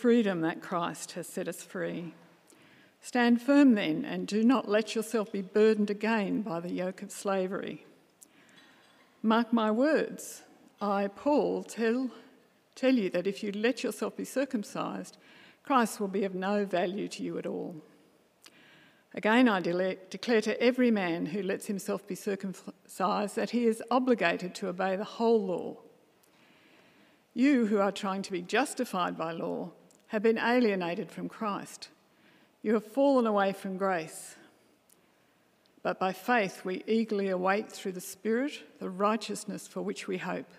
freedom that Christ has set us free. Stand firm then, and do not let yourself be burdened again by the yoke of slavery. Mark my words. I, Paul, tell, tell you that if you let yourself be circumcised, Christ will be of no value to you at all. Again, I de- declare to every man who lets himself be circumcised that he is obligated to obey the whole law. You who are trying to be justified by law have been alienated from Christ. You have fallen away from grace. But by faith we eagerly await through the Spirit the righteousness for which we hope.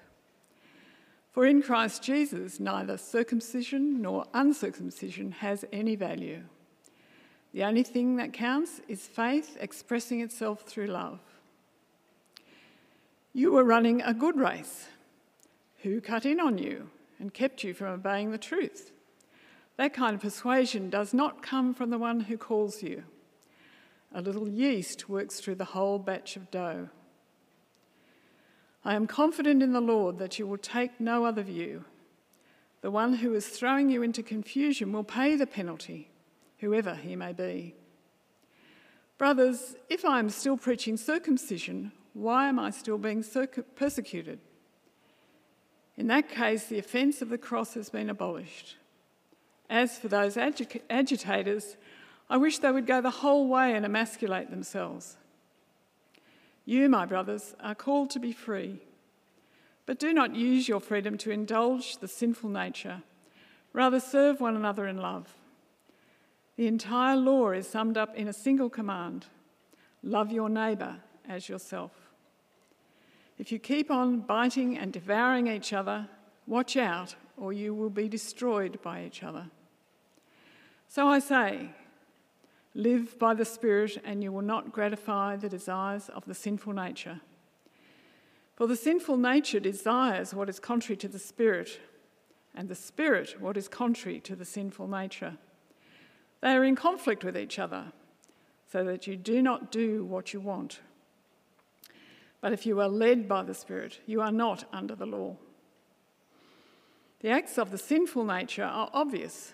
For in Christ Jesus, neither circumcision nor uncircumcision has any value. The only thing that counts is faith expressing itself through love. You were running a good race. Who cut in on you and kept you from obeying the truth? That kind of persuasion does not come from the one who calls you. A little yeast works through the whole batch of dough. I am confident in the Lord that you will take no other view. The one who is throwing you into confusion will pay the penalty, whoever he may be. Brothers, if I am still preaching circumcision, why am I still being persecuted? In that case, the offence of the cross has been abolished. As for those agi- agitators, I wish they would go the whole way and emasculate themselves. You, my brothers, are called to be free, but do not use your freedom to indulge the sinful nature. Rather, serve one another in love. The entire law is summed up in a single command love your neighbour as yourself. If you keep on biting and devouring each other, watch out, or you will be destroyed by each other. So I say, live by the Spirit, and you will not gratify the desires of the sinful nature. For the sinful nature desires what is contrary to the Spirit, and the Spirit what is contrary to the sinful nature. They are in conflict with each other, so that you do not do what you want. But if you are led by the Spirit, you are not under the law. The acts of the sinful nature are obvious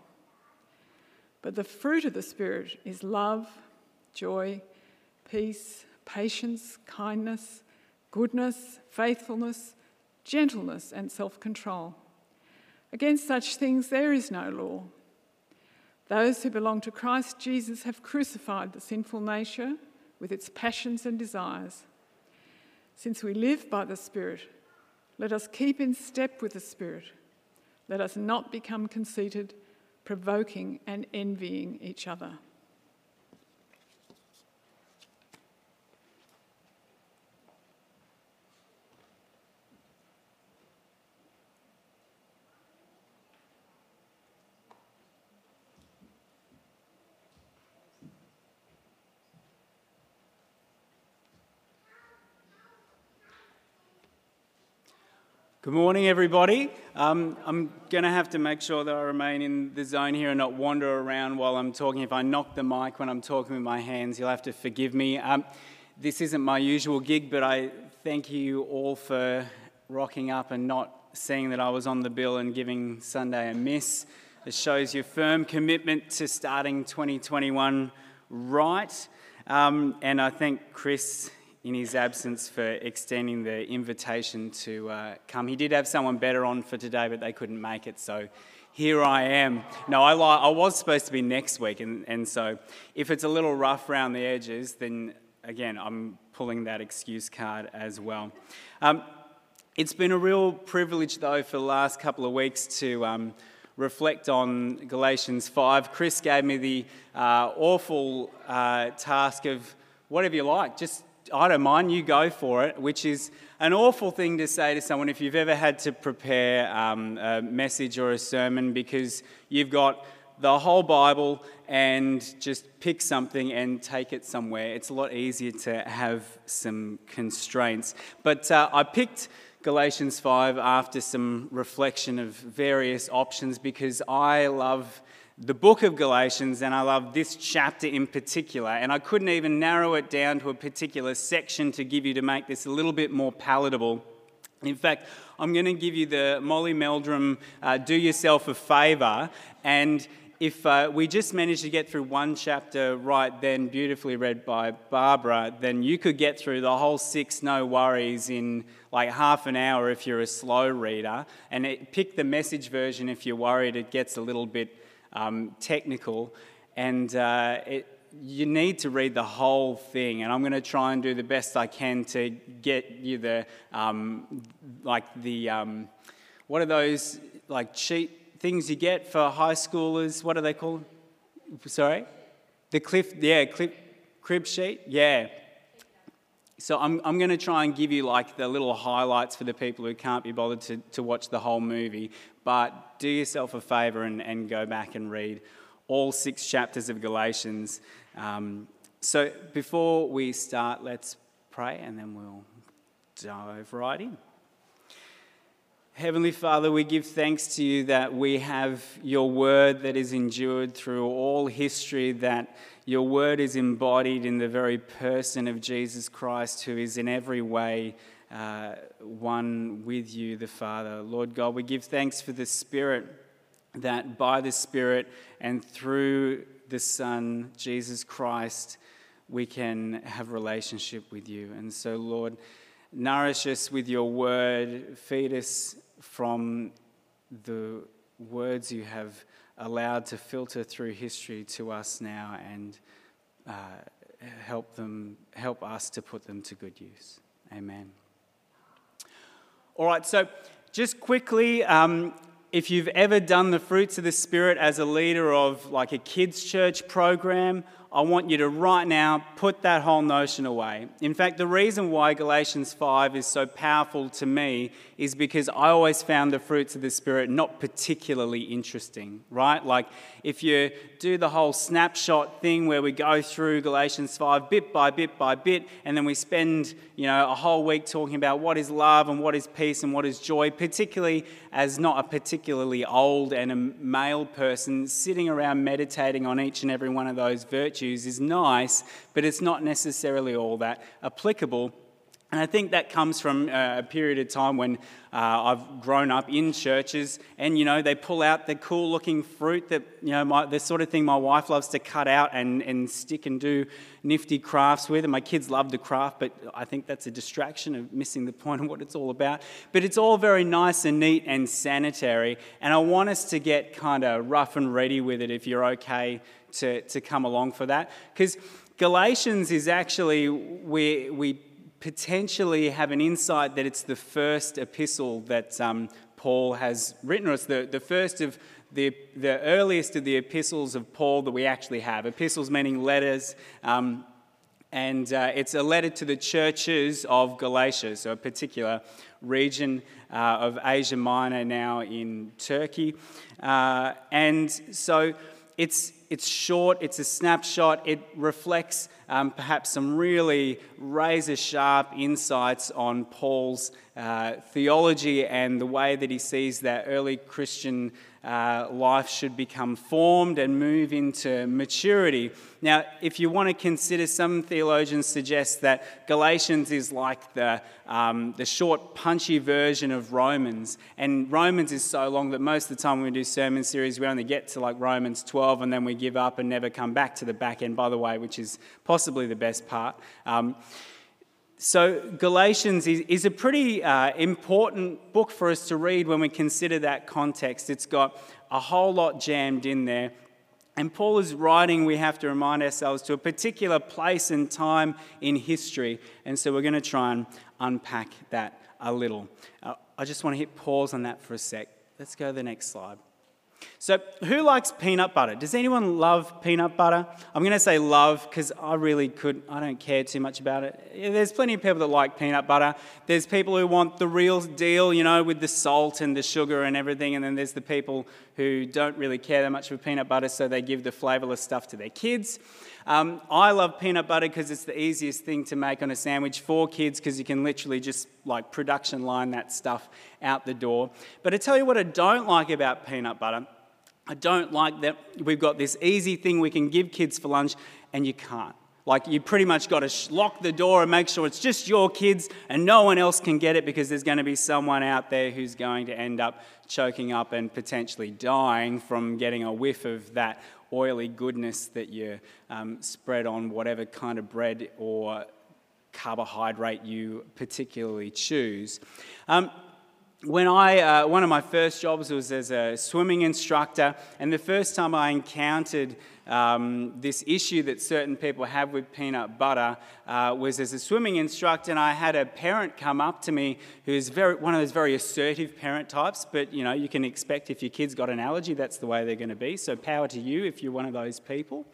But the fruit of the Spirit is love, joy, peace, patience, kindness, goodness, faithfulness, gentleness, and self control. Against such things there is no law. Those who belong to Christ Jesus have crucified the sinful nature with its passions and desires. Since we live by the Spirit, let us keep in step with the Spirit. Let us not become conceited provoking and envying each other. Good morning, everybody. Um, I'm going to have to make sure that I remain in the zone here and not wander around while I'm talking. If I knock the mic when I'm talking with my hands, you'll have to forgive me. Um, this isn't my usual gig, but I thank you all for rocking up and not seeing that I was on the bill and giving Sunday a miss. It shows your firm commitment to starting 2021 right. Um, and I thank Chris in his absence for extending the invitation to uh, come. He did have someone better on for today, but they couldn't make it, so here I am. No, I, I was supposed to be next week, and, and so if it's a little rough around the edges, then again, I'm pulling that excuse card as well. Um, it's been a real privilege, though, for the last couple of weeks to. Um, reflect on Galatians 5. Chris gave me the uh, awful uh, task of whatever you like, just I don't mind, you go for it, which is an awful thing to say to someone if you've ever had to prepare um, a message or a sermon because you've got the whole Bible and just pick something and take it somewhere. It's a lot easier to have some constraints. But uh, I picked Galatians 5 after some reflection of various options because I love the book of Galatians and I love this chapter in particular. And I couldn't even narrow it down to a particular section to give you to make this a little bit more palatable. In fact, I'm going to give you the Molly Meldrum uh, Do Yourself a Favour. And if uh, we just managed to get through one chapter right then, beautifully read by Barbara, then you could get through the whole six no worries in like half an hour if you're a slow reader. And it, pick the message version if you're worried it gets a little bit um, technical. And uh, it, you need to read the whole thing, and I'm going to try and do the best I can to get you the um, like the um, what are those like cheat things you get for high schoolers? What are they called? Sorry, the cliff, yeah, cliff, crib sheet, yeah. So I'm, I'm going to try and give you like the little highlights for the people who can't be bothered to, to watch the whole movie. But do yourself a favour and, and go back and read all six chapters of Galatians. Um, so before we start, let's pray and then we'll dive right in. Heavenly Father, we give thanks to you that we have your word that is endured through all history, that your word is embodied in the very person of Jesus Christ, who is in every way uh, one with you, the Father. Lord God, we give thanks for the Spirit, that by the Spirit and through the Son, Jesus Christ, we can have relationship with you. And so, Lord, nourish us with your word, feed us from the words you have allowed to filter through history to us now and uh, help them help us to put them to good use amen all right so just quickly um, if you've ever done the fruits of the spirit as a leader of like a kids church program I want you to right now put that whole notion away. In fact, the reason why Galatians 5 is so powerful to me is because I always found the fruits of the Spirit not particularly interesting, right? Like if you do the whole snapshot thing where we go through Galatians 5 bit by bit by bit, and then we spend, you know, a whole week talking about what is love and what is peace and what is joy, particularly as not a particularly old and a male person sitting around meditating on each and every one of those virtues virtues is nice, but it's not necessarily all that applicable. And I think that comes from uh, a period of time when uh, I've grown up in churches, and you know they pull out the cool-looking fruit that you know my, the sort of thing my wife loves to cut out and, and stick and do nifty crafts with. And my kids love the craft, but I think that's a distraction of missing the point of what it's all about. But it's all very nice and neat and sanitary, and I want us to get kind of rough and ready with it. If you're okay to, to come along for that. Because Galatians is actually, we, we potentially have an insight that it's the first epistle that um, Paul has written, or it's the, the first of the, the earliest of the epistles of Paul that we actually have. Epistles meaning letters. Um, and uh, it's a letter to the churches of Galatia, so a particular region uh, of Asia Minor now in Turkey. Uh, and so it's, it's short, it's a snapshot, it reflects um, perhaps some really razor sharp insights on Paul's uh, theology and the way that he sees that early Christian uh, life should become formed and move into maturity. Now, if you want to consider, some theologians suggest that Galatians is like the, um, the short, punchy version of Romans. And Romans is so long that most of the time when we do sermon series, we only get to like Romans 12 and then we give up and never come back to the back end, by the way, which is possibly the best part. Um, so, Galatians is, is a pretty uh, important book for us to read when we consider that context. It's got a whole lot jammed in there. And Paul is writing, we have to remind ourselves, to a particular place and time in history. And so we're going to try and unpack that a little. Uh, I just want to hit pause on that for a sec. Let's go to the next slide. So, who likes peanut butter? Does anyone love peanut butter? I'm going to say love because I really could, I don't care too much about it. There's plenty of people that like peanut butter. There's people who want the real deal, you know, with the salt and the sugar and everything. And then there's the people who don't really care that much for peanut butter, so they give the flavourless stuff to their kids. Um, I love peanut butter because it's the easiest thing to make on a sandwich for kids because you can literally just like production line that stuff out the door. But I tell you what I don't like about peanut butter. I don't like that we've got this easy thing we can give kids for lunch and you can't. Like, you pretty much got to lock the door and make sure it's just your kids and no one else can get it because there's going to be someone out there who's going to end up choking up and potentially dying from getting a whiff of that oily goodness that you um, spread on whatever kind of bread or carbohydrate you particularly choose. Um, when I, uh, one of my first jobs was as a swimming instructor, and the first time I encountered um, this issue that certain people have with peanut butter uh, was as a swimming instructor, and I had a parent come up to me who's very, one of those very assertive parent types, but you know, you can expect if your kid's got an allergy, that's the way they're going to be. So, power to you if you're one of those people.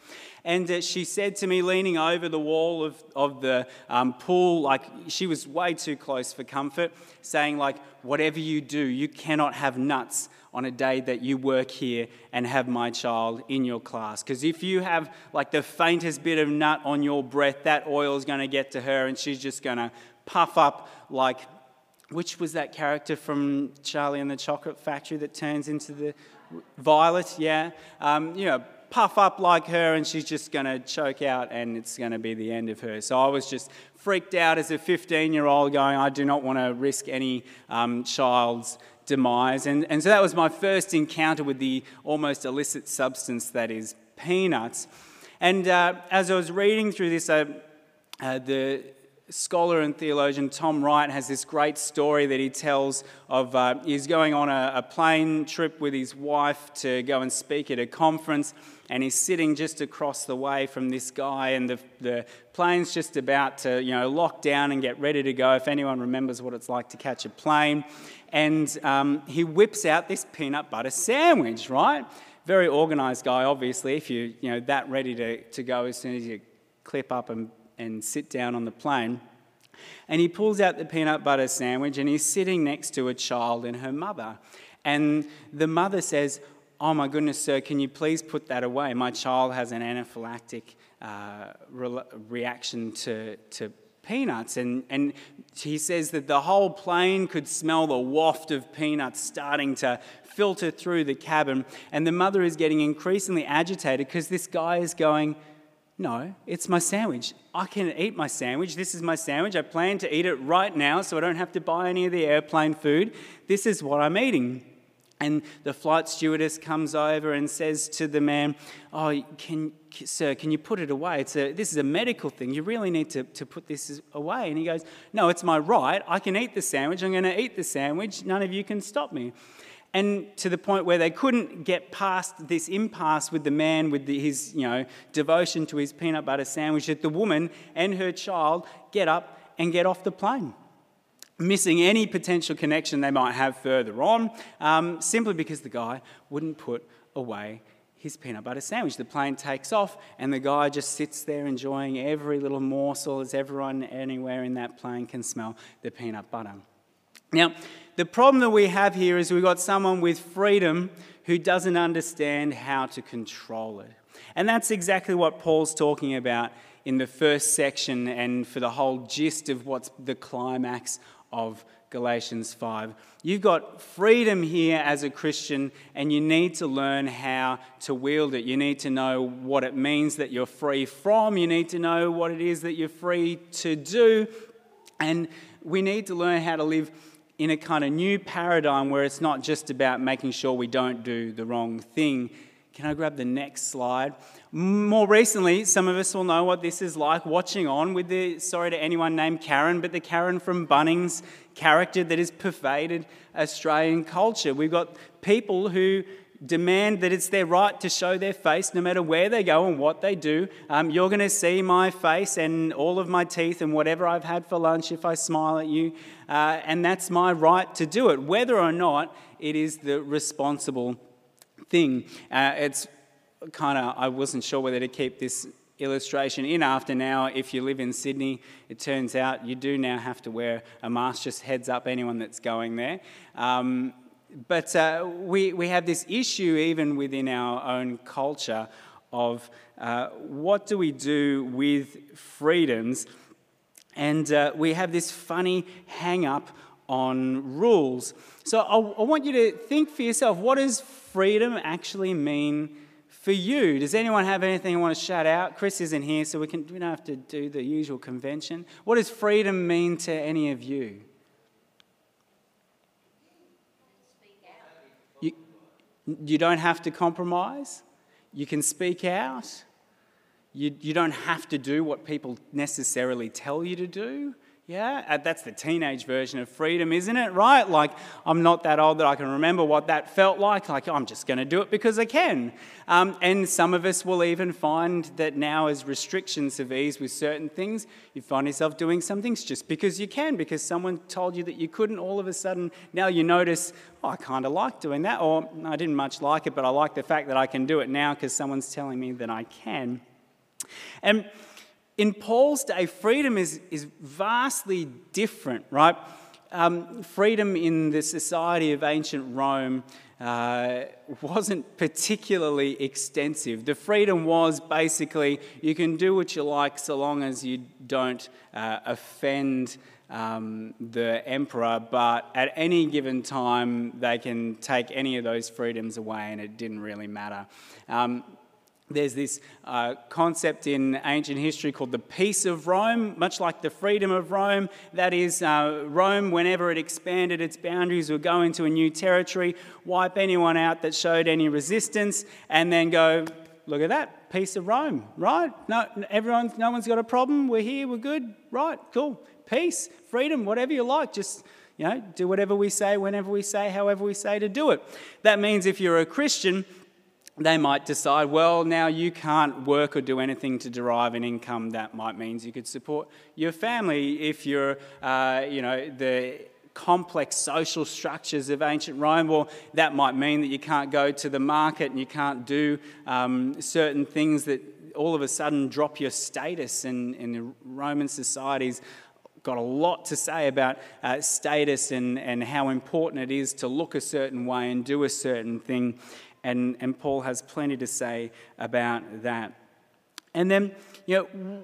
And uh, she said to me, leaning over the wall of, of the um, pool, like she was way too close for comfort, saying, like, whatever you do, you cannot have nuts on a day that you work here and have my child in your class. Because if you have like the faintest bit of nut on your breath, that oil is going to get to her and she's just going to puff up like, which was that character from Charlie and the Chocolate Factory that turns into the Violet? Yeah. Um, you know, puff up like her and she's just going to choke out and it's going to be the end of her. So I was just freaked out as a 15 year old going, I do not want to risk any um, child's demise. And, and so that was my first encounter with the almost illicit substance that is peanuts. And uh, as I was reading through this, uh, uh, the scholar and theologian Tom Wright has this great story that he tells of uh, he's going on a, a, plane trip with his wife to go and speak at a conference and he's sitting just across the way from this guy and the, the plane's just about to you know lock down and get ready to go if anyone remembers what it's like to catch a plane and um, he whips out this peanut butter sandwich, right? Very organized guy, obviously, if you're you know, that ready to, to go as soon as you clip up and, and sit down on the plane. And he pulls out the peanut butter sandwich and he's sitting next to a child and her mother. And the mother says, Oh my goodness, sir, can you please put that away? My child has an anaphylactic uh, re- reaction to, to peanuts. And, and he says that the whole plane could smell the waft of peanuts starting to filter through the cabin. And the mother is getting increasingly agitated because this guy is going, No, it's my sandwich. I can eat my sandwich. This is my sandwich. I plan to eat it right now so I don't have to buy any of the airplane food. This is what I'm eating. And the flight stewardess comes over and says to the man, Oh, can, sir, can you put it away? It's a, this is a medical thing. You really need to, to put this away. And he goes, No, it's my right. I can eat the sandwich. I'm going to eat the sandwich. None of you can stop me. And to the point where they couldn't get past this impasse with the man with the, his you know, devotion to his peanut butter sandwich, that the woman and her child get up and get off the plane missing any potential connection they might have further on, um, simply because the guy wouldn't put away his peanut butter sandwich. The plane takes off, and the guy just sits there enjoying every little morsel as everyone anywhere in that plane can smell the peanut butter. Now, the problem that we have here is we've got someone with freedom who doesn't understand how to control it. And that's exactly what Paul's talking about in the first section and for the whole gist of what's the climax of Galatians 5. You've got freedom here as a Christian, and you need to learn how to wield it. You need to know what it means that you're free from, you need to know what it is that you're free to do, and we need to learn how to live in a kind of new paradigm where it's not just about making sure we don't do the wrong thing. Can I grab the next slide? More recently, some of us will know what this is like watching on with the, sorry to anyone named Karen, but the Karen from Bunnings character that has pervaded Australian culture. We've got people who demand that it's their right to show their face no matter where they go and what they do. Um, you're going to see my face and all of my teeth and whatever I've had for lunch if I smile at you, uh, and that's my right to do it, whether or not it is the responsible thing. Uh, it's kind of, I wasn't sure whether to keep this illustration in after now. If you live in Sydney, it turns out you do now have to wear a mask, just heads up anyone that's going there. Um, but uh, we, we have this issue even within our own culture of uh, what do we do with freedoms? And uh, we have this funny hang up on rules. So I, I want you to think for yourself what does freedom actually mean for you? Does anyone have anything you want to shout out? Chris isn't here, so we, can, we don't have to do the usual convention. What does freedom mean to any of you? You, you don't have to compromise. You can speak out. You, you don't have to do what people necessarily tell you to do. Yeah, uh, that's the teenage version of freedom, isn't it? Right? Like, I'm not that old that I can remember what that felt like. Like, I'm just going to do it because I can. Um, and some of us will even find that now, as restrictions have eased with certain things, you find yourself doing some things just because you can, because someone told you that you couldn't. All of a sudden, now you notice, oh, I kind of like doing that, or I didn't much like it, but I like the fact that I can do it now because someone's telling me that I can. And in Paul's day, freedom is, is vastly different, right? Um, freedom in the society of ancient Rome uh, wasn't particularly extensive. The freedom was basically you can do what you like so long as you don't uh, offend um, the emperor, but at any given time they can take any of those freedoms away and it didn't really matter. Um, there's this uh, concept in ancient history called the Peace of Rome, much like the freedom of Rome. That is, uh, Rome, whenever it expanded its boundaries, would go into a new territory, wipe anyone out that showed any resistance, and then go, look at that, Peace of Rome, right? No, everyone, no one's got a problem. We're here, we're good, right? Cool. Peace, freedom, whatever you like, just you know, do whatever we say, whenever we say, however we say to do it. That means if you're a Christian, they might decide, well, now you can't work or do anything to derive an income. That might mean you could support your family if you're, uh, you know, the complex social structures of ancient Rome. Well, that might mean that you can't go to the market and you can't do um, certain things that all of a sudden drop your status. And in the Roman societies, got a lot to say about uh, status and, and how important it is to look a certain way and do a certain thing. And, and Paul has plenty to say about that. And then, you know,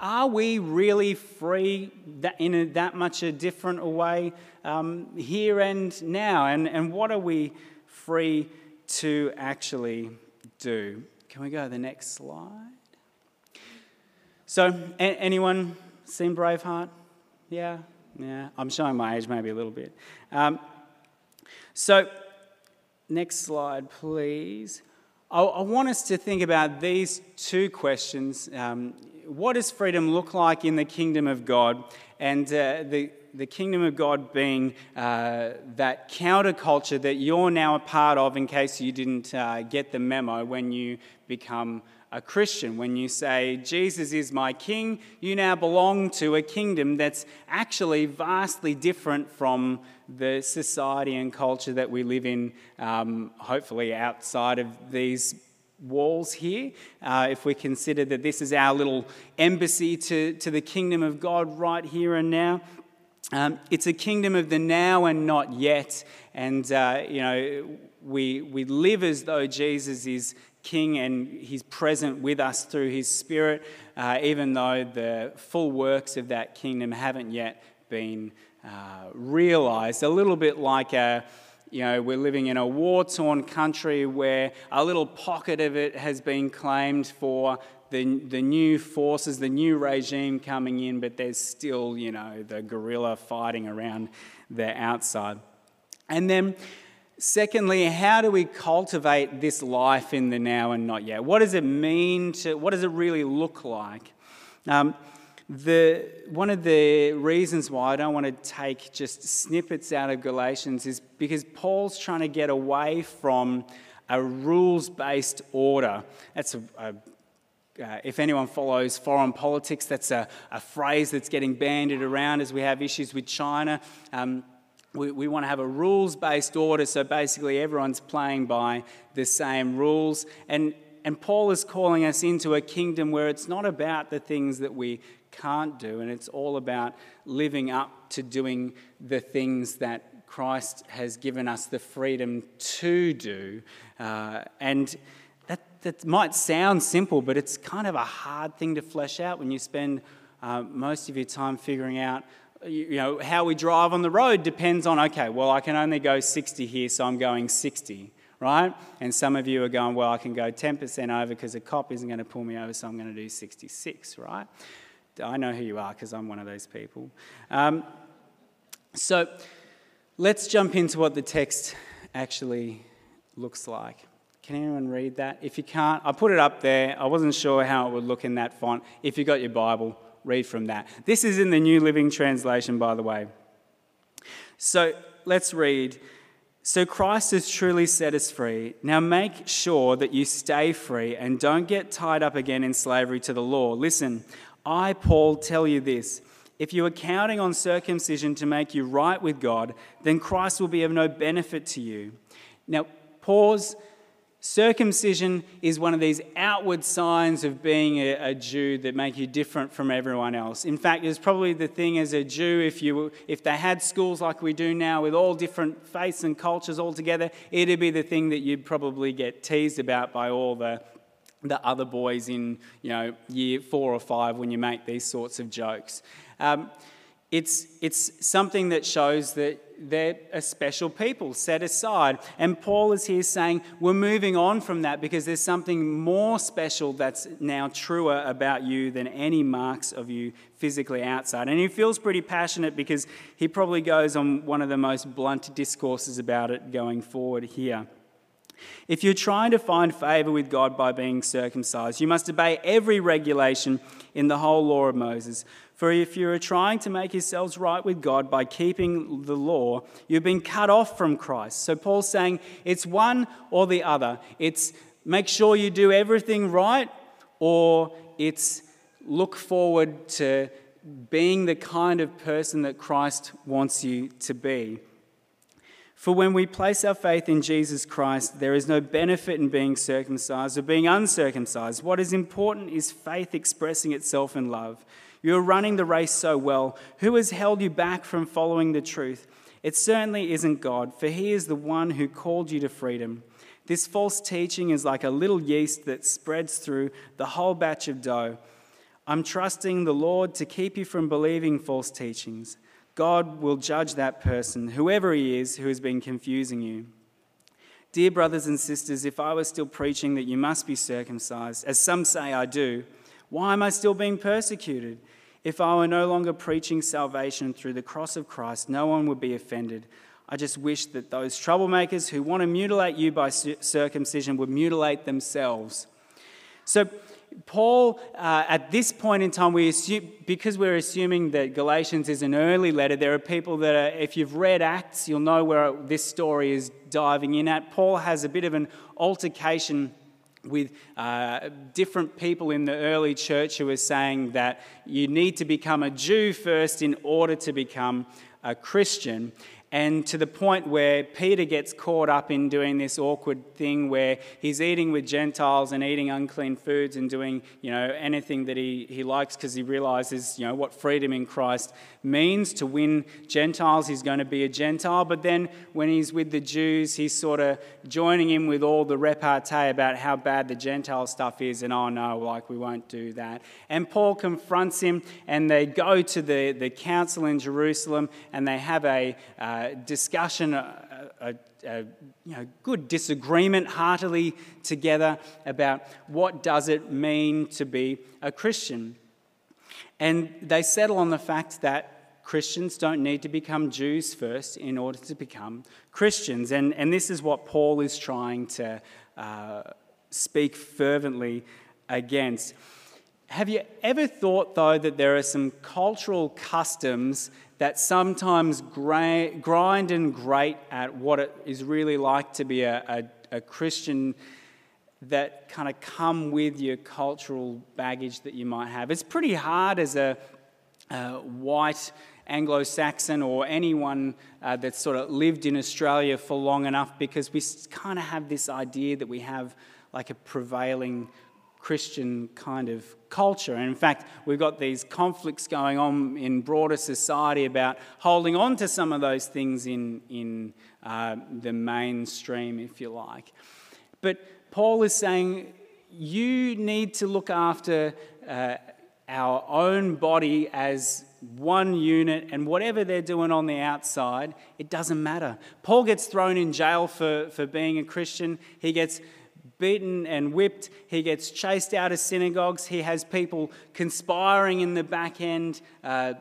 are we really free that in a, that much a different way um, here and now? And, and what are we free to actually do? Can we go to the next slide? So, a- anyone seen Braveheart? Yeah, yeah. I'm showing my age maybe a little bit. Um, so, Next slide, please. I, I want us to think about these two questions. Um, what does freedom look like in the kingdom of God? And uh, the, the kingdom of God being uh, that counterculture that you're now a part of, in case you didn't uh, get the memo when you become a Christian. When you say, Jesus is my king, you now belong to a kingdom that's actually vastly different from the society and culture that we live in, um, hopefully outside of these walls here. Uh, if we consider that this is our little embassy to, to the kingdom of God right here and now. Um, it's a kingdom of the now and not yet. And, uh, you know, we, we live as though Jesus is King and He's present with us through His Spirit, uh, even though the full works of that kingdom haven't yet been uh, realized. A little bit like a you know, we're living in a war torn country where a little pocket of it has been claimed for the, the new forces, the new regime coming in, but there's still, you know, the guerrilla fighting around the outside. And then Secondly, how do we cultivate this life in the now and not yet? What does it mean to, what does it really look like? Um, the, one of the reasons why I don't want to take just snippets out of Galatians is because Paul's trying to get away from a rules based order. That's a, a uh, if anyone follows foreign politics, that's a, a, phrase that's getting bandied around as we have issues with China. Um, we, we want to have a rules based order, so basically everyone's playing by the same rules. And, and Paul is calling us into a kingdom where it's not about the things that we can't do, and it's all about living up to doing the things that Christ has given us the freedom to do. Uh, and that, that might sound simple, but it's kind of a hard thing to flesh out when you spend uh, most of your time figuring out you know, how we drive on the road depends on, okay, well, I can only go 60 here, so I'm going 60, right? And some of you are going, well, I can go 10% over because a cop isn't going to pull me over, so I'm going to do 66, right? I know who you are because I'm one of those people. Um, so let's jump into what the text actually looks like. Can anyone read that? If you can't, I put it up there. I wasn't sure how it would look in that font. If you got your Bible, read from that. This is in the New Living Translation, by the way. So let's read. So Christ has truly set us free. Now make sure that you stay free and don't get tied up again in slavery to the law. Listen, I, Paul, tell you this. If you are counting on circumcision to make you right with God, then Christ will be of no benefit to you. Now, pause Circumcision is one of these outward signs of being a, a, Jew that make you different from everyone else. In fact, it's probably the thing as a Jew, if, you, if they had schools like we do now with all different faiths and cultures all together, it'd be the thing that you'd probably get teased about by all the, the other boys in you know, year four or five when you make these sorts of jokes. Um, it's, it's something that shows that they're a special people set aside. And Paul is here saying we're moving on from that because there's something more special that's now truer about you than any marks of you physically outside. And he feels pretty passionate because he probably goes on one of the most blunt discourses about it going forward here. If you're trying to find favor with God by being circumcised, you must obey every regulation in the whole law of Moses. For if you are trying to make yourselves right with God by keeping the law, you've been cut off from Christ. So Paul's saying it's one or the other. It's make sure you do everything right, or it's look forward to being the kind of person that Christ wants you to be. For when we place our faith in Jesus Christ, there is no benefit in being circumcised or being uncircumcised. What is important is faith expressing itself in love. You are running the race so well. Who has held you back from following the truth? It certainly isn't God, for He is the one who called you to freedom. This false teaching is like a little yeast that spreads through the whole batch of dough. I'm trusting the Lord to keep you from believing false teachings. God will judge that person, whoever he is, who has been confusing you. Dear brothers and sisters, if I was still preaching that you must be circumcised, as some say I do, why am I still being persecuted? If I were no longer preaching salvation through the cross of Christ, no one would be offended. I just wish that those troublemakers who want to mutilate you by circumcision would mutilate themselves. So, Paul, uh, at this point in time, we assume, because we're assuming that Galatians is an early letter, there are people that, are, if you've read Acts, you'll know where this story is diving in at. Paul has a bit of an altercation with uh, different people in the early church who are saying that you need to become a Jew first in order to become a Christian and to the point where Peter gets caught up in doing this awkward thing where he's eating with Gentiles and eating unclean foods and doing, you know, anything that he, he likes because he realizes, you know, what freedom in Christ means to win Gentiles. He's going to be a Gentile. But then when he's with the Jews, he's sort of joining in with all the repartee about how bad the Gentile stuff is and, oh no, like we won't do that. And Paul confronts him and they go to the, the council in Jerusalem and they have a uh, discussion, a, a, a, you know, good disagreement heartily together about what does it mean to be a Christian. And they settle on the fact that Christians don't need to become Jews first in order to become Christians. And, and this is what Paul is trying to uh, speak fervently against. Have you ever thought, though, that there are some cultural customs that sometimes grind and grate at what it is really like to be a, a, a Christian that kind of come with your cultural baggage that you might have? It's pretty hard as a, a white Anglo Saxon or anyone uh, that's sort of lived in Australia for long enough because we kind of have this idea that we have like a prevailing Christian kind of culture. And in fact, we've got these conflicts going on in broader society about holding on to some of those things in, in uh, the mainstream, if you like. But Paul is saying you need to look after uh, our own body as one unit, and whatever they're doing on the outside, it doesn't matter. Paul gets thrown in jail for, for being a Christian. He gets beaten and whipped. He gets chased out of synagogues. He has people conspiring in the back end, uh,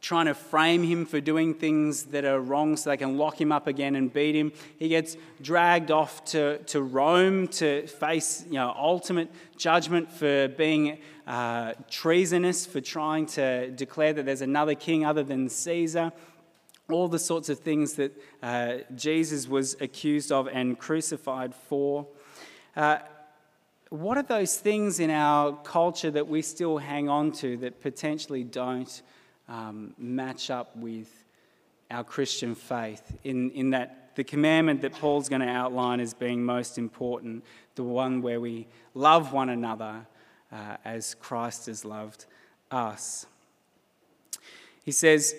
trying to frame him for doing things that are wrong so they can lock him up again and beat him. He gets dragged off to, to Rome to face you know, ultimate judgment for being uh, treasonous, for trying to declare that there's another king other than Caesar all the sorts of things that uh, Jesus was accused of and crucified for. Uh, what are those things in our culture that we still hang on to that potentially don't um, match up with our Christian faith? In, in that the commandment that Paul's going to outline as being most important, the one where we love one another uh, as Christ has loved us. He says,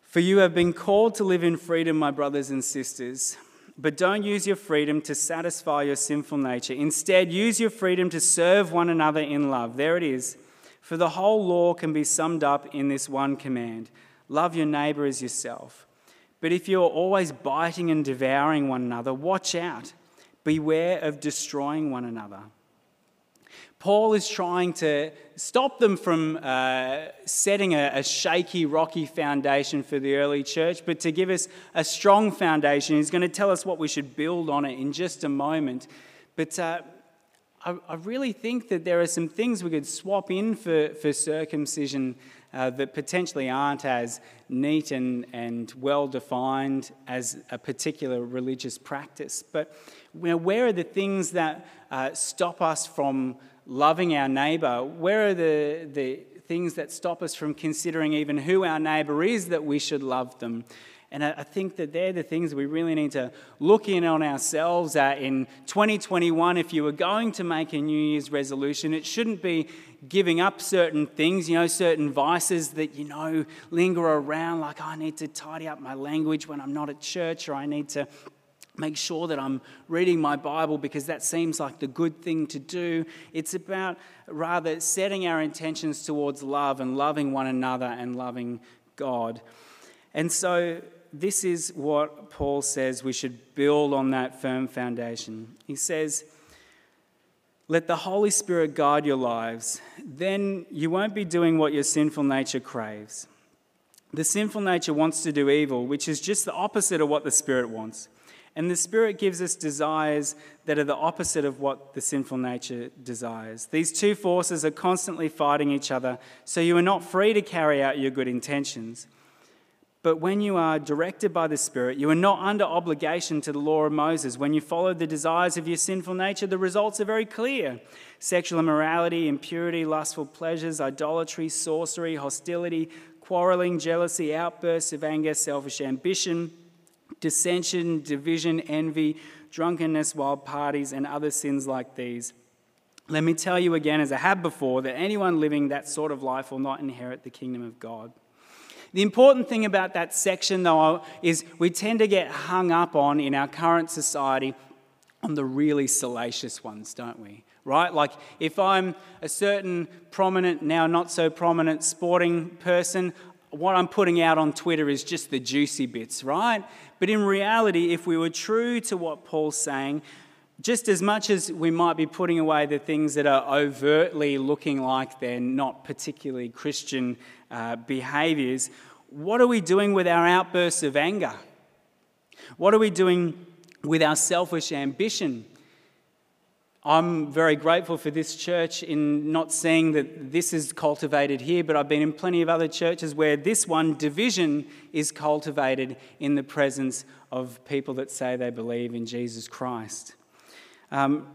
For you have been called to live in freedom, my brothers and sisters. But don't use your freedom to satisfy your sinful nature. Instead, use your freedom to serve one another in love. There it is. For the whole law can be summed up in this one command love your neighbor as yourself. But if you're always biting and devouring one another, watch out. Beware of destroying one another. Paul is trying to stop them from uh, setting a, a, shaky, rocky foundation for the early church, but to give us a strong foundation. He's going to tell us what we should build on it in just a moment. But uh, I, I, really think that there are some things we could swap in for, for circumcision uh, that potentially aren't as neat and, and well defined as a particular religious practice. But you know, where are the things that uh, stop us from loving our neighbour, where are the, the things that stop us from considering even who our neighbour is that we should love them? And I think that they're the things we really need to look in on ourselves at in 2021. If you were going to make a New Year's resolution, it shouldn't be giving up certain things, you know, certain vices that, you know, linger around, like I need to tidy up my language when I'm not at church, or I need to make sure that I'm reading my Bible because that seems like the good thing to do. It's about rather setting our intentions towards love and loving one another and loving God. And so, this is what Paul says we should build on that firm foundation. He says, Let the Holy Spirit guide your lives. Then you won't be doing what your sinful nature craves. The sinful nature wants to do evil, which is just the opposite of what the Spirit wants. And the Spirit gives us desires that are the opposite of what the sinful nature desires. These two forces are constantly fighting each other, so you are not free to carry out your good intentions. But when you are directed by the Spirit, you are not under obligation to the law of Moses. When you follow the desires of your sinful nature, the results are very clear sexual immorality, impurity, lustful pleasures, idolatry, sorcery, hostility, quarreling, jealousy, outbursts of anger, selfish ambition dissension, division, envy, drunkenness, wild parties, and other sins like these. Let me tell you again, as I have before, that anyone living that sort of life will not inherit the kingdom of God. The important thing about that section, though, is we tend to get hung up on in our current society on the really salacious ones, don't we? Right? Like if I'm a certain prominent, now not so prominent sporting person, what I'm putting out on Twitter is just the juicy bits, right? But in reality, if we were true to what Paul's saying, just as much as we might be putting away the things that are overtly looking like they're not particularly Christian uh, behaviors, what are we doing with our outbursts of anger? What are we doing with our selfish ambition? I'm very grateful for this church in not seeing that this is cultivated here, but I've been in plenty of other churches where this one, division, is cultivated in the presence of people that say they believe in Jesus Christ. Um,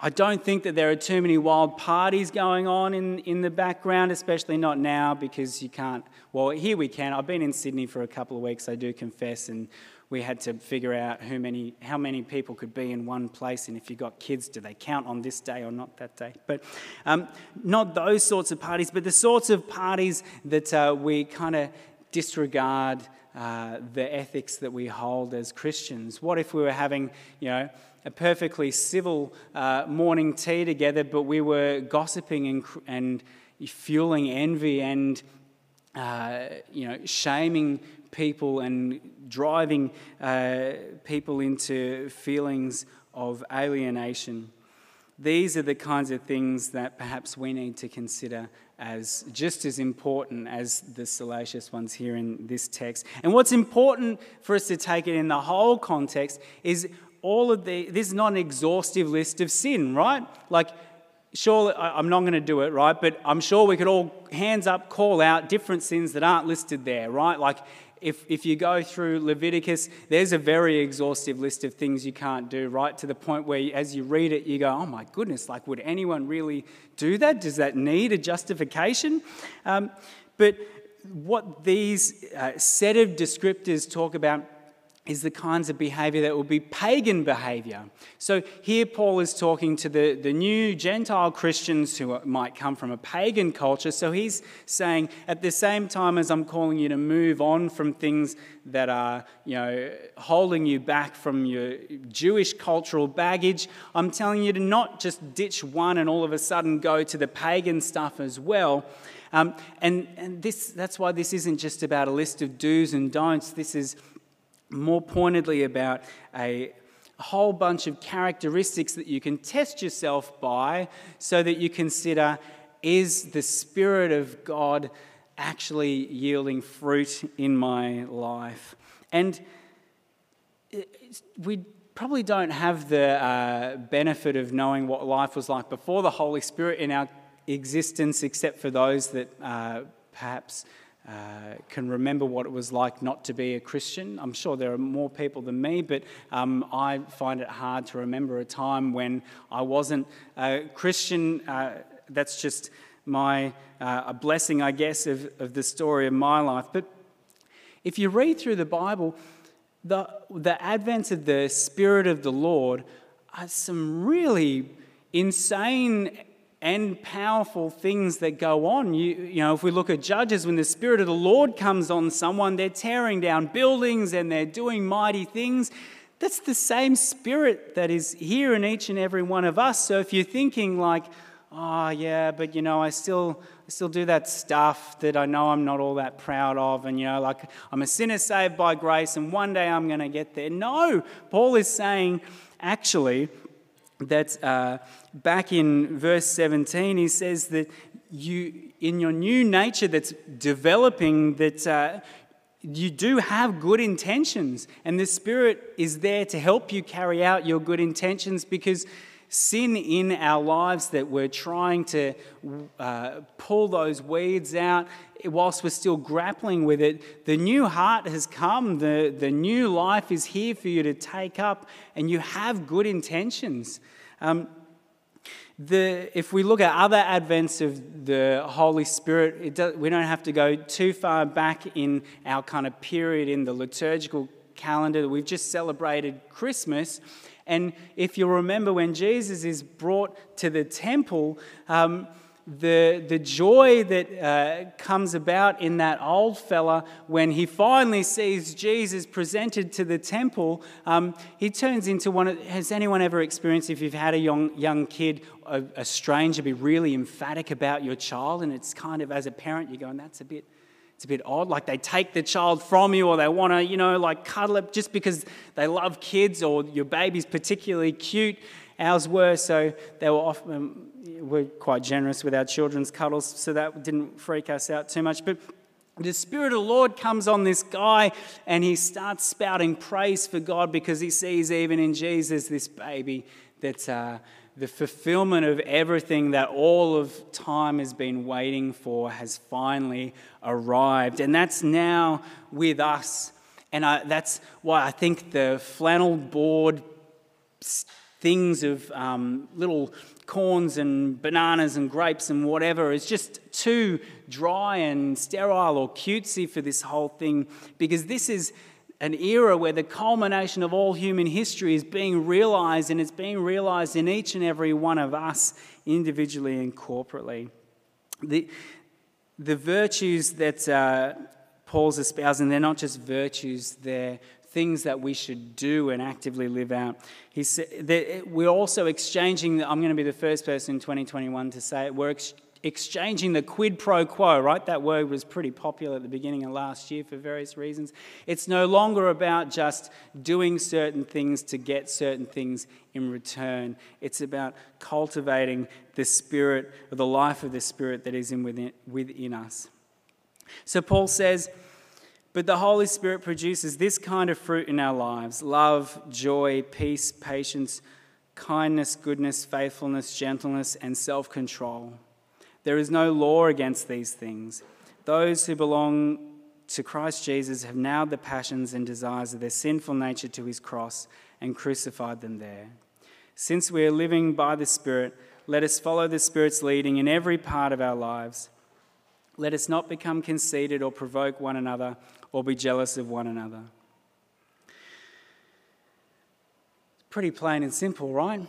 I don't think that there are too many wild parties going on in, in the background, especially not now because you can't. Well, here we can. I've been in Sydney for a couple of weeks, I do confess, and we had to figure out who many, how many people could be in one place, and if you've got kids, do they count on this day or not that day? But um, not those sorts of parties, but the sorts of parties that uh, we kind of disregard uh, the ethics that we hold as Christians. What if we were having, you know, a perfectly civil uh, morning tea together, but we were gossiping and, and fueling envy and uh, you know, shaming people and driving uh, people into feelings of alienation. These are the kinds of things that perhaps we need to consider as just as important as the salacious ones here in this text. And what's important for us to take it in the whole context is all of the, this is not an exhaustive list of sin, right? Like, sure, I'm not going to do it, right? But I'm sure we could all, hands up, call out different sins that aren't listed there, right? Like, if, if you go through Leviticus, there's a very exhaustive list of things you can't do, right? To the point where as you read it, you go, oh my goodness, like, would anyone really do that? Does that need a justification? Um, but what these uh, set of descriptors talk about is the kinds of behavior that will be pagan behavior. So here Paul is talking to the, the new Gentile Christians who might come from a pagan culture. So he's saying, at the same time as I'm calling you to move on from things that are, you know, holding you back from your Jewish cultural baggage, I'm telling you to not just ditch one and all of a sudden go to the pagan stuff as well. Um, and and this, that's why this isn't just about a list of do's and don'ts. This is more pointedly about a whole bunch of characteristics that you can test yourself by so that you consider is the Spirit of God actually yielding fruit in my life? And we probably don't have the uh, benefit of knowing what life was like before the Holy Spirit in our existence, except for those that uh, perhaps uh, can remember what it was like not to be a Christian. I'm sure there are more people than me, but um, I find it hard to remember a time when I wasn't a Christian. Uh, that's just my uh, a blessing, I guess, of, of the story of my life. But if you read through the Bible, the, the advent of the Spirit of the Lord are some really insane and powerful things that go on. You, you know, if we look at Judges, when the Spirit of the Lord comes on someone, they're tearing down buildings and they're doing mighty things. That's the same Spirit that is here in each and every one of us. So if you're thinking like, oh yeah, but you know, I still I still do that stuff that I know I'm not all that proud of, and you know, like I'm a sinner saved by grace, and one day I'm going to get there. No, Paul is saying actually that uh, back in verse 17, he says that you, in your new nature that's developing, that uh, you do have good intentions, and the Spirit is there to help you carry out your good intentions because sin in our lives that we're trying to uh, pull those weeds out whilst we're still grappling with it, the new heart has come, the, the new life is here for you to take up, and you have good intentions. Um, the, if we look at other advents of the Holy Spirit, does, we don't have to go too far back in our kind of period in the liturgical calendar. We've just celebrated Christmas. And if you remember when Jesus is brought to the temple, um, the, the joy that uh, comes about in that old fella when he finally sees Jesus presented to the temple, um, he turns into one of, has anyone ever experienced if you've had a young, young kid, a, a stranger be really emphatic about your child and it's kind of, as a parent, you're going, that's a bit, it's a bit odd. Like they take the child from you or they want to, you know, like cuddle it just because they love kids or your baby's particularly cute. Ours were, so they were often, we're quite generous with our children's cuddles, so that didn't freak us out too much. But the Spirit of the Lord comes on this guy and he starts spouting praise for God because he sees, even in Jesus, this baby that's uh, the fulfillment of everything that all of time has been waiting for has finally arrived. And that's now with us. And I, that's why I think the flannel board things of um, little corns and bananas and grapes and whatever is just too dry and sterile or cutesy for this whole thing because this is an era where the culmination of all human history is being realized, and it's being realized in each and every one of us, individually and corporately. The, the virtues that uh, Paul's espousing, they're not just virtues, they're things that we should do and actively live out. He said, we're also exchanging, I'm going to be the first person in 2021 to say it, we're ex- exchanging the quid pro quo, right? That word was pretty popular at the beginning of last year for various reasons. It's no longer about just doing certain things to get certain things in return. It's about cultivating the spirit, or the life of the spirit that is in within, within us. So Paul says, but the Holy Spirit produces this kind of fruit in our lives love, joy, peace, patience, kindness, goodness, faithfulness, gentleness, and self control. There is no law against these things. Those who belong to Christ Jesus have nailed the passions and desires of their sinful nature to his cross and crucified them there. Since we are living by the Spirit, let us follow the Spirit's leading in every part of our lives. Let us not become conceited or provoke one another or be jealous of one another. It's pretty plain and simple, right?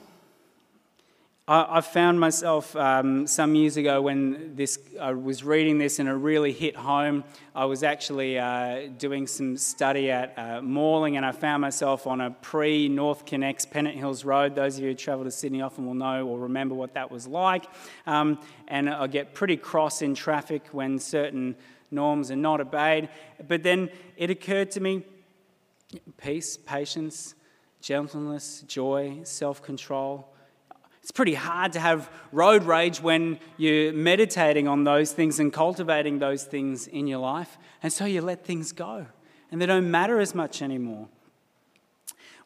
I, I found myself um, some years ago when this, I was reading this and it really hit home. I was actually uh, doing some study at uh, Morling and I found myself on a pre NorthConnex Pennant Hills Road. Those of you who travel to Sydney often will know or remember what that was like. Um, and I get pretty cross in traffic when certain norms are not obeyed. But then it occurred to me peace, patience, gentleness, joy, self control it's pretty hard to have road rage when you're meditating on those things and cultivating those things in your life. And so you let things go, and they don't matter as much anymore.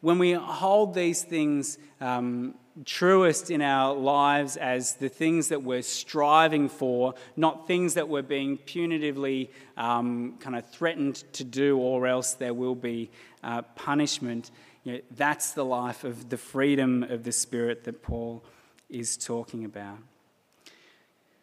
When we hold these things um, truest in our lives as the things that we're striving for, not things that we're being punitively um, kind of threatened to do, or else there will be uh, punishment. You know, that's the life of the freedom of the Spirit that Paul is talking about.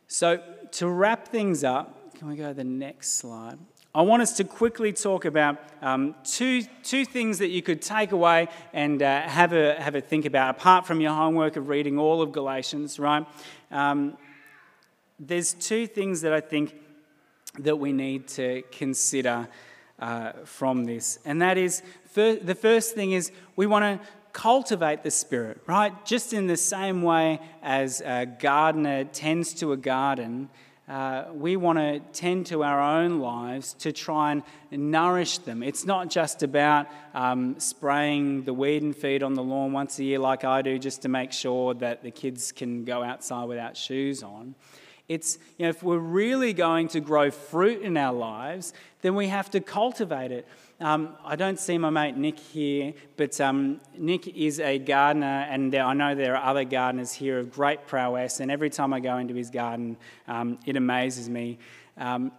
So, to wrap things up, can we go to the next slide? I want us to quickly talk about um, two, two things that you could take away and uh, have, a, have a think about, apart from your homework of reading all of Galatians, right? Um, there's two things that I think that we need to consider uh, from this. And that is, the first thing is we want to cultivate the Spirit, right? Just in the same way as a gardener tends to a garden, uh, we want to tend to our own lives to try and nourish them. It's not just about um, spraying the weed and feed on the lawn once a year, like I do, just to make sure that the kids can go outside without shoes on. It's, you know, if we're really going to grow fruit in our lives, then we have to cultivate it. Um, I don't see my mate Nick here, but um, Nick is a gardener, and there, I know there are other gardeners here of great prowess. And every time I go into his garden, um, it amazes me. Um,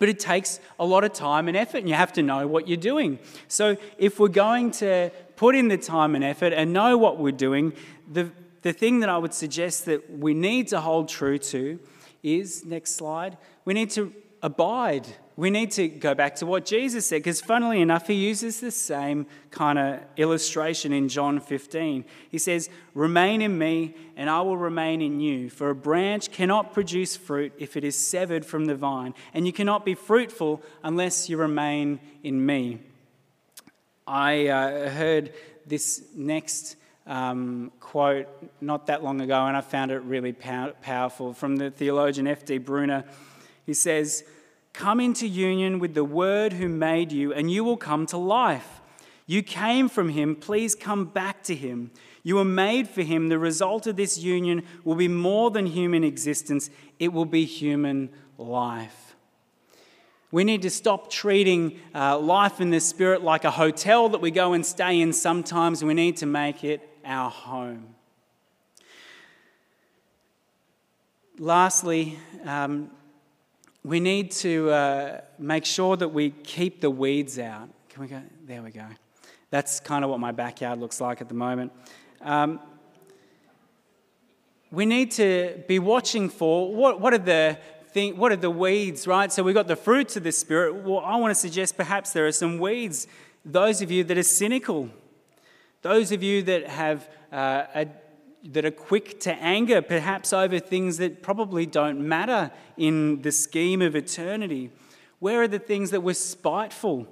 but it takes a lot of time and effort, and you have to know what you're doing. So, if we're going to put in the time and effort and know what we're doing, the, the thing that I would suggest that we need to hold true to is next slide we need to abide we need to go back to what Jesus said, because funnily enough, he uses the same kind of illustration in John 15. He says, Remain in me, and I will remain in you. For a branch cannot produce fruit if it is severed from the vine, and you cannot be fruitful unless you remain in me. I uh, heard this next um, quote not that long ago, and I found it really pow- powerful from the theologian F.D. Bruner. He says, Come into union with the Word who made you, and you will come to life. You came from Him, please come back to Him. You were made for Him. The result of this union will be more than human existence, it will be human life. We need to stop treating uh, life in the Spirit like a hotel that we go and stay in sometimes. We need to make it our home. Lastly, um, we need to uh, make sure that we keep the weeds out. Can we go? There we go. That's kind of what my backyard looks like at the moment. Um, we need to be watching for what, what are the thing, what are the weeds, right? So we've got the fruits of the Spirit. Well, I want to suggest perhaps there are some weeds those of you that are cynical, those of you that have uh, a, that are quick to anger, perhaps over things that probably don't matter in the scheme of eternity. Where are the things that were spiteful?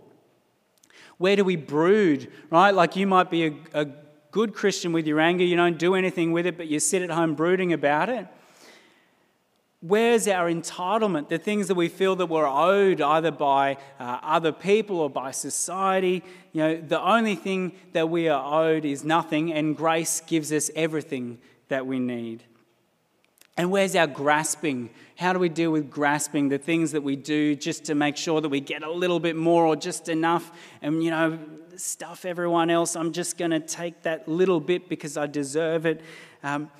Where do we brood, right? Like you might be a, a good Christian with your anger, you don't do anything with it, but you sit at home brooding about it. Where's our entitlement? The things that we feel that we're owed either by uh, other people or by society. You know, the only thing that we are owed is nothing, and grace gives us everything that we need. And where's our grasping? How do we deal with grasping the things that we do just to make sure that we get a little bit more or just enough? And, you know, stuff everyone else. I'm just going to take that little bit because I deserve it. Um,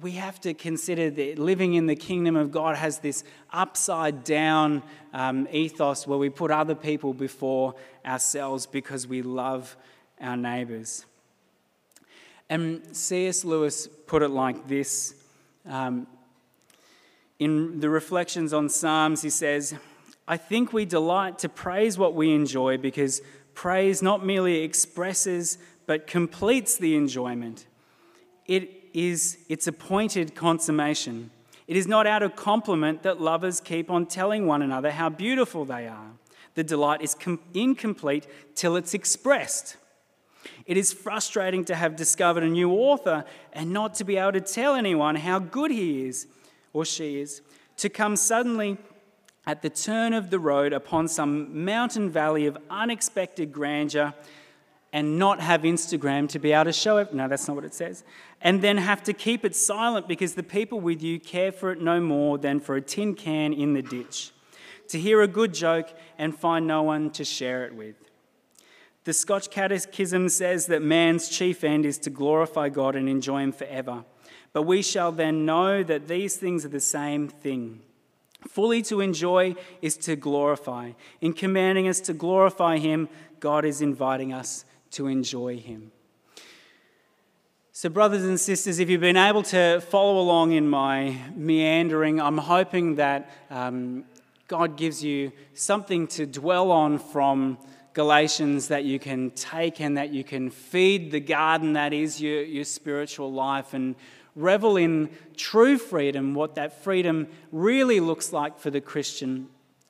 we have to consider that living in the kingdom of God has this upside down um, ethos where we put other people before ourselves because we love our neighbors. And C.S. Lewis put it like this um, in the reflections on Psalms, he says, I think we delight to praise what we enjoy because praise not merely expresses but completes the enjoyment. It is its appointed consummation. It is not out of compliment that lovers keep on telling one another how beautiful they are. The delight is com- incomplete till it's expressed. It is frustrating to have discovered a new author and not to be able to tell anyone how good he is or she is. To come suddenly at the turn of the road upon some mountain valley of unexpected grandeur and not have Instagram to be able to show it. No, that's not what it says. And then have to keep it silent because the people with you care for it no more than for a tin can in the ditch. To hear a good joke and find no one to share it with. The Scotch Catechism says that man's chief end is to glorify God and enjoy Him forever. But we shall then know that these things are the same thing. Fully to enjoy is to glorify. In commanding us to glorify Him, God is inviting us to enjoy Him. So, brothers and sisters, if you've been able to follow along in my meandering, I'm hoping that um, God gives you something to dwell on from Galatians that you can take and that you can feed the garden that is your, your spiritual life and revel in true freedom, what that freedom really looks like for the Christian.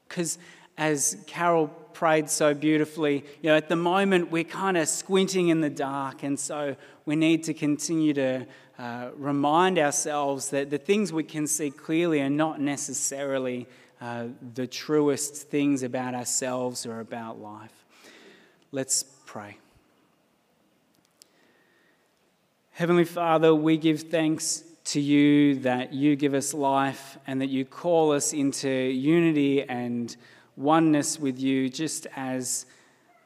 Because as Carol prayed so beautifully, you know, at the moment we're kind of squinting in the dark, and so we need to continue to uh, remind ourselves that the things we can see clearly are not necessarily uh, the truest things about ourselves or about life. Let's pray. Heavenly Father, we give thanks to you that you give us life and that you call us into unity and oneness with you, just as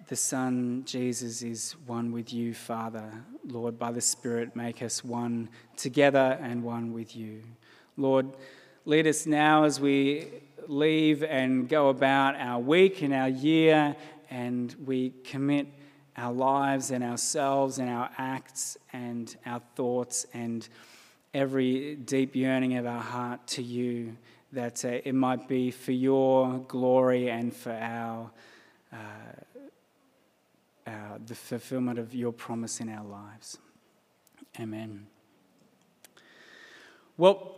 the Son, Jesus, is one with you, Father. Lord, by the Spirit, make us one together and one with you. Lord, lead us now as we leave and go about our week and our year, and we commit our lives and ourselves and our acts and our thoughts and every deep yearning of our heart to you that uh, it might be for your glory and for our, uh, our, the fulfillment of your promise in our lives. Amen. Well,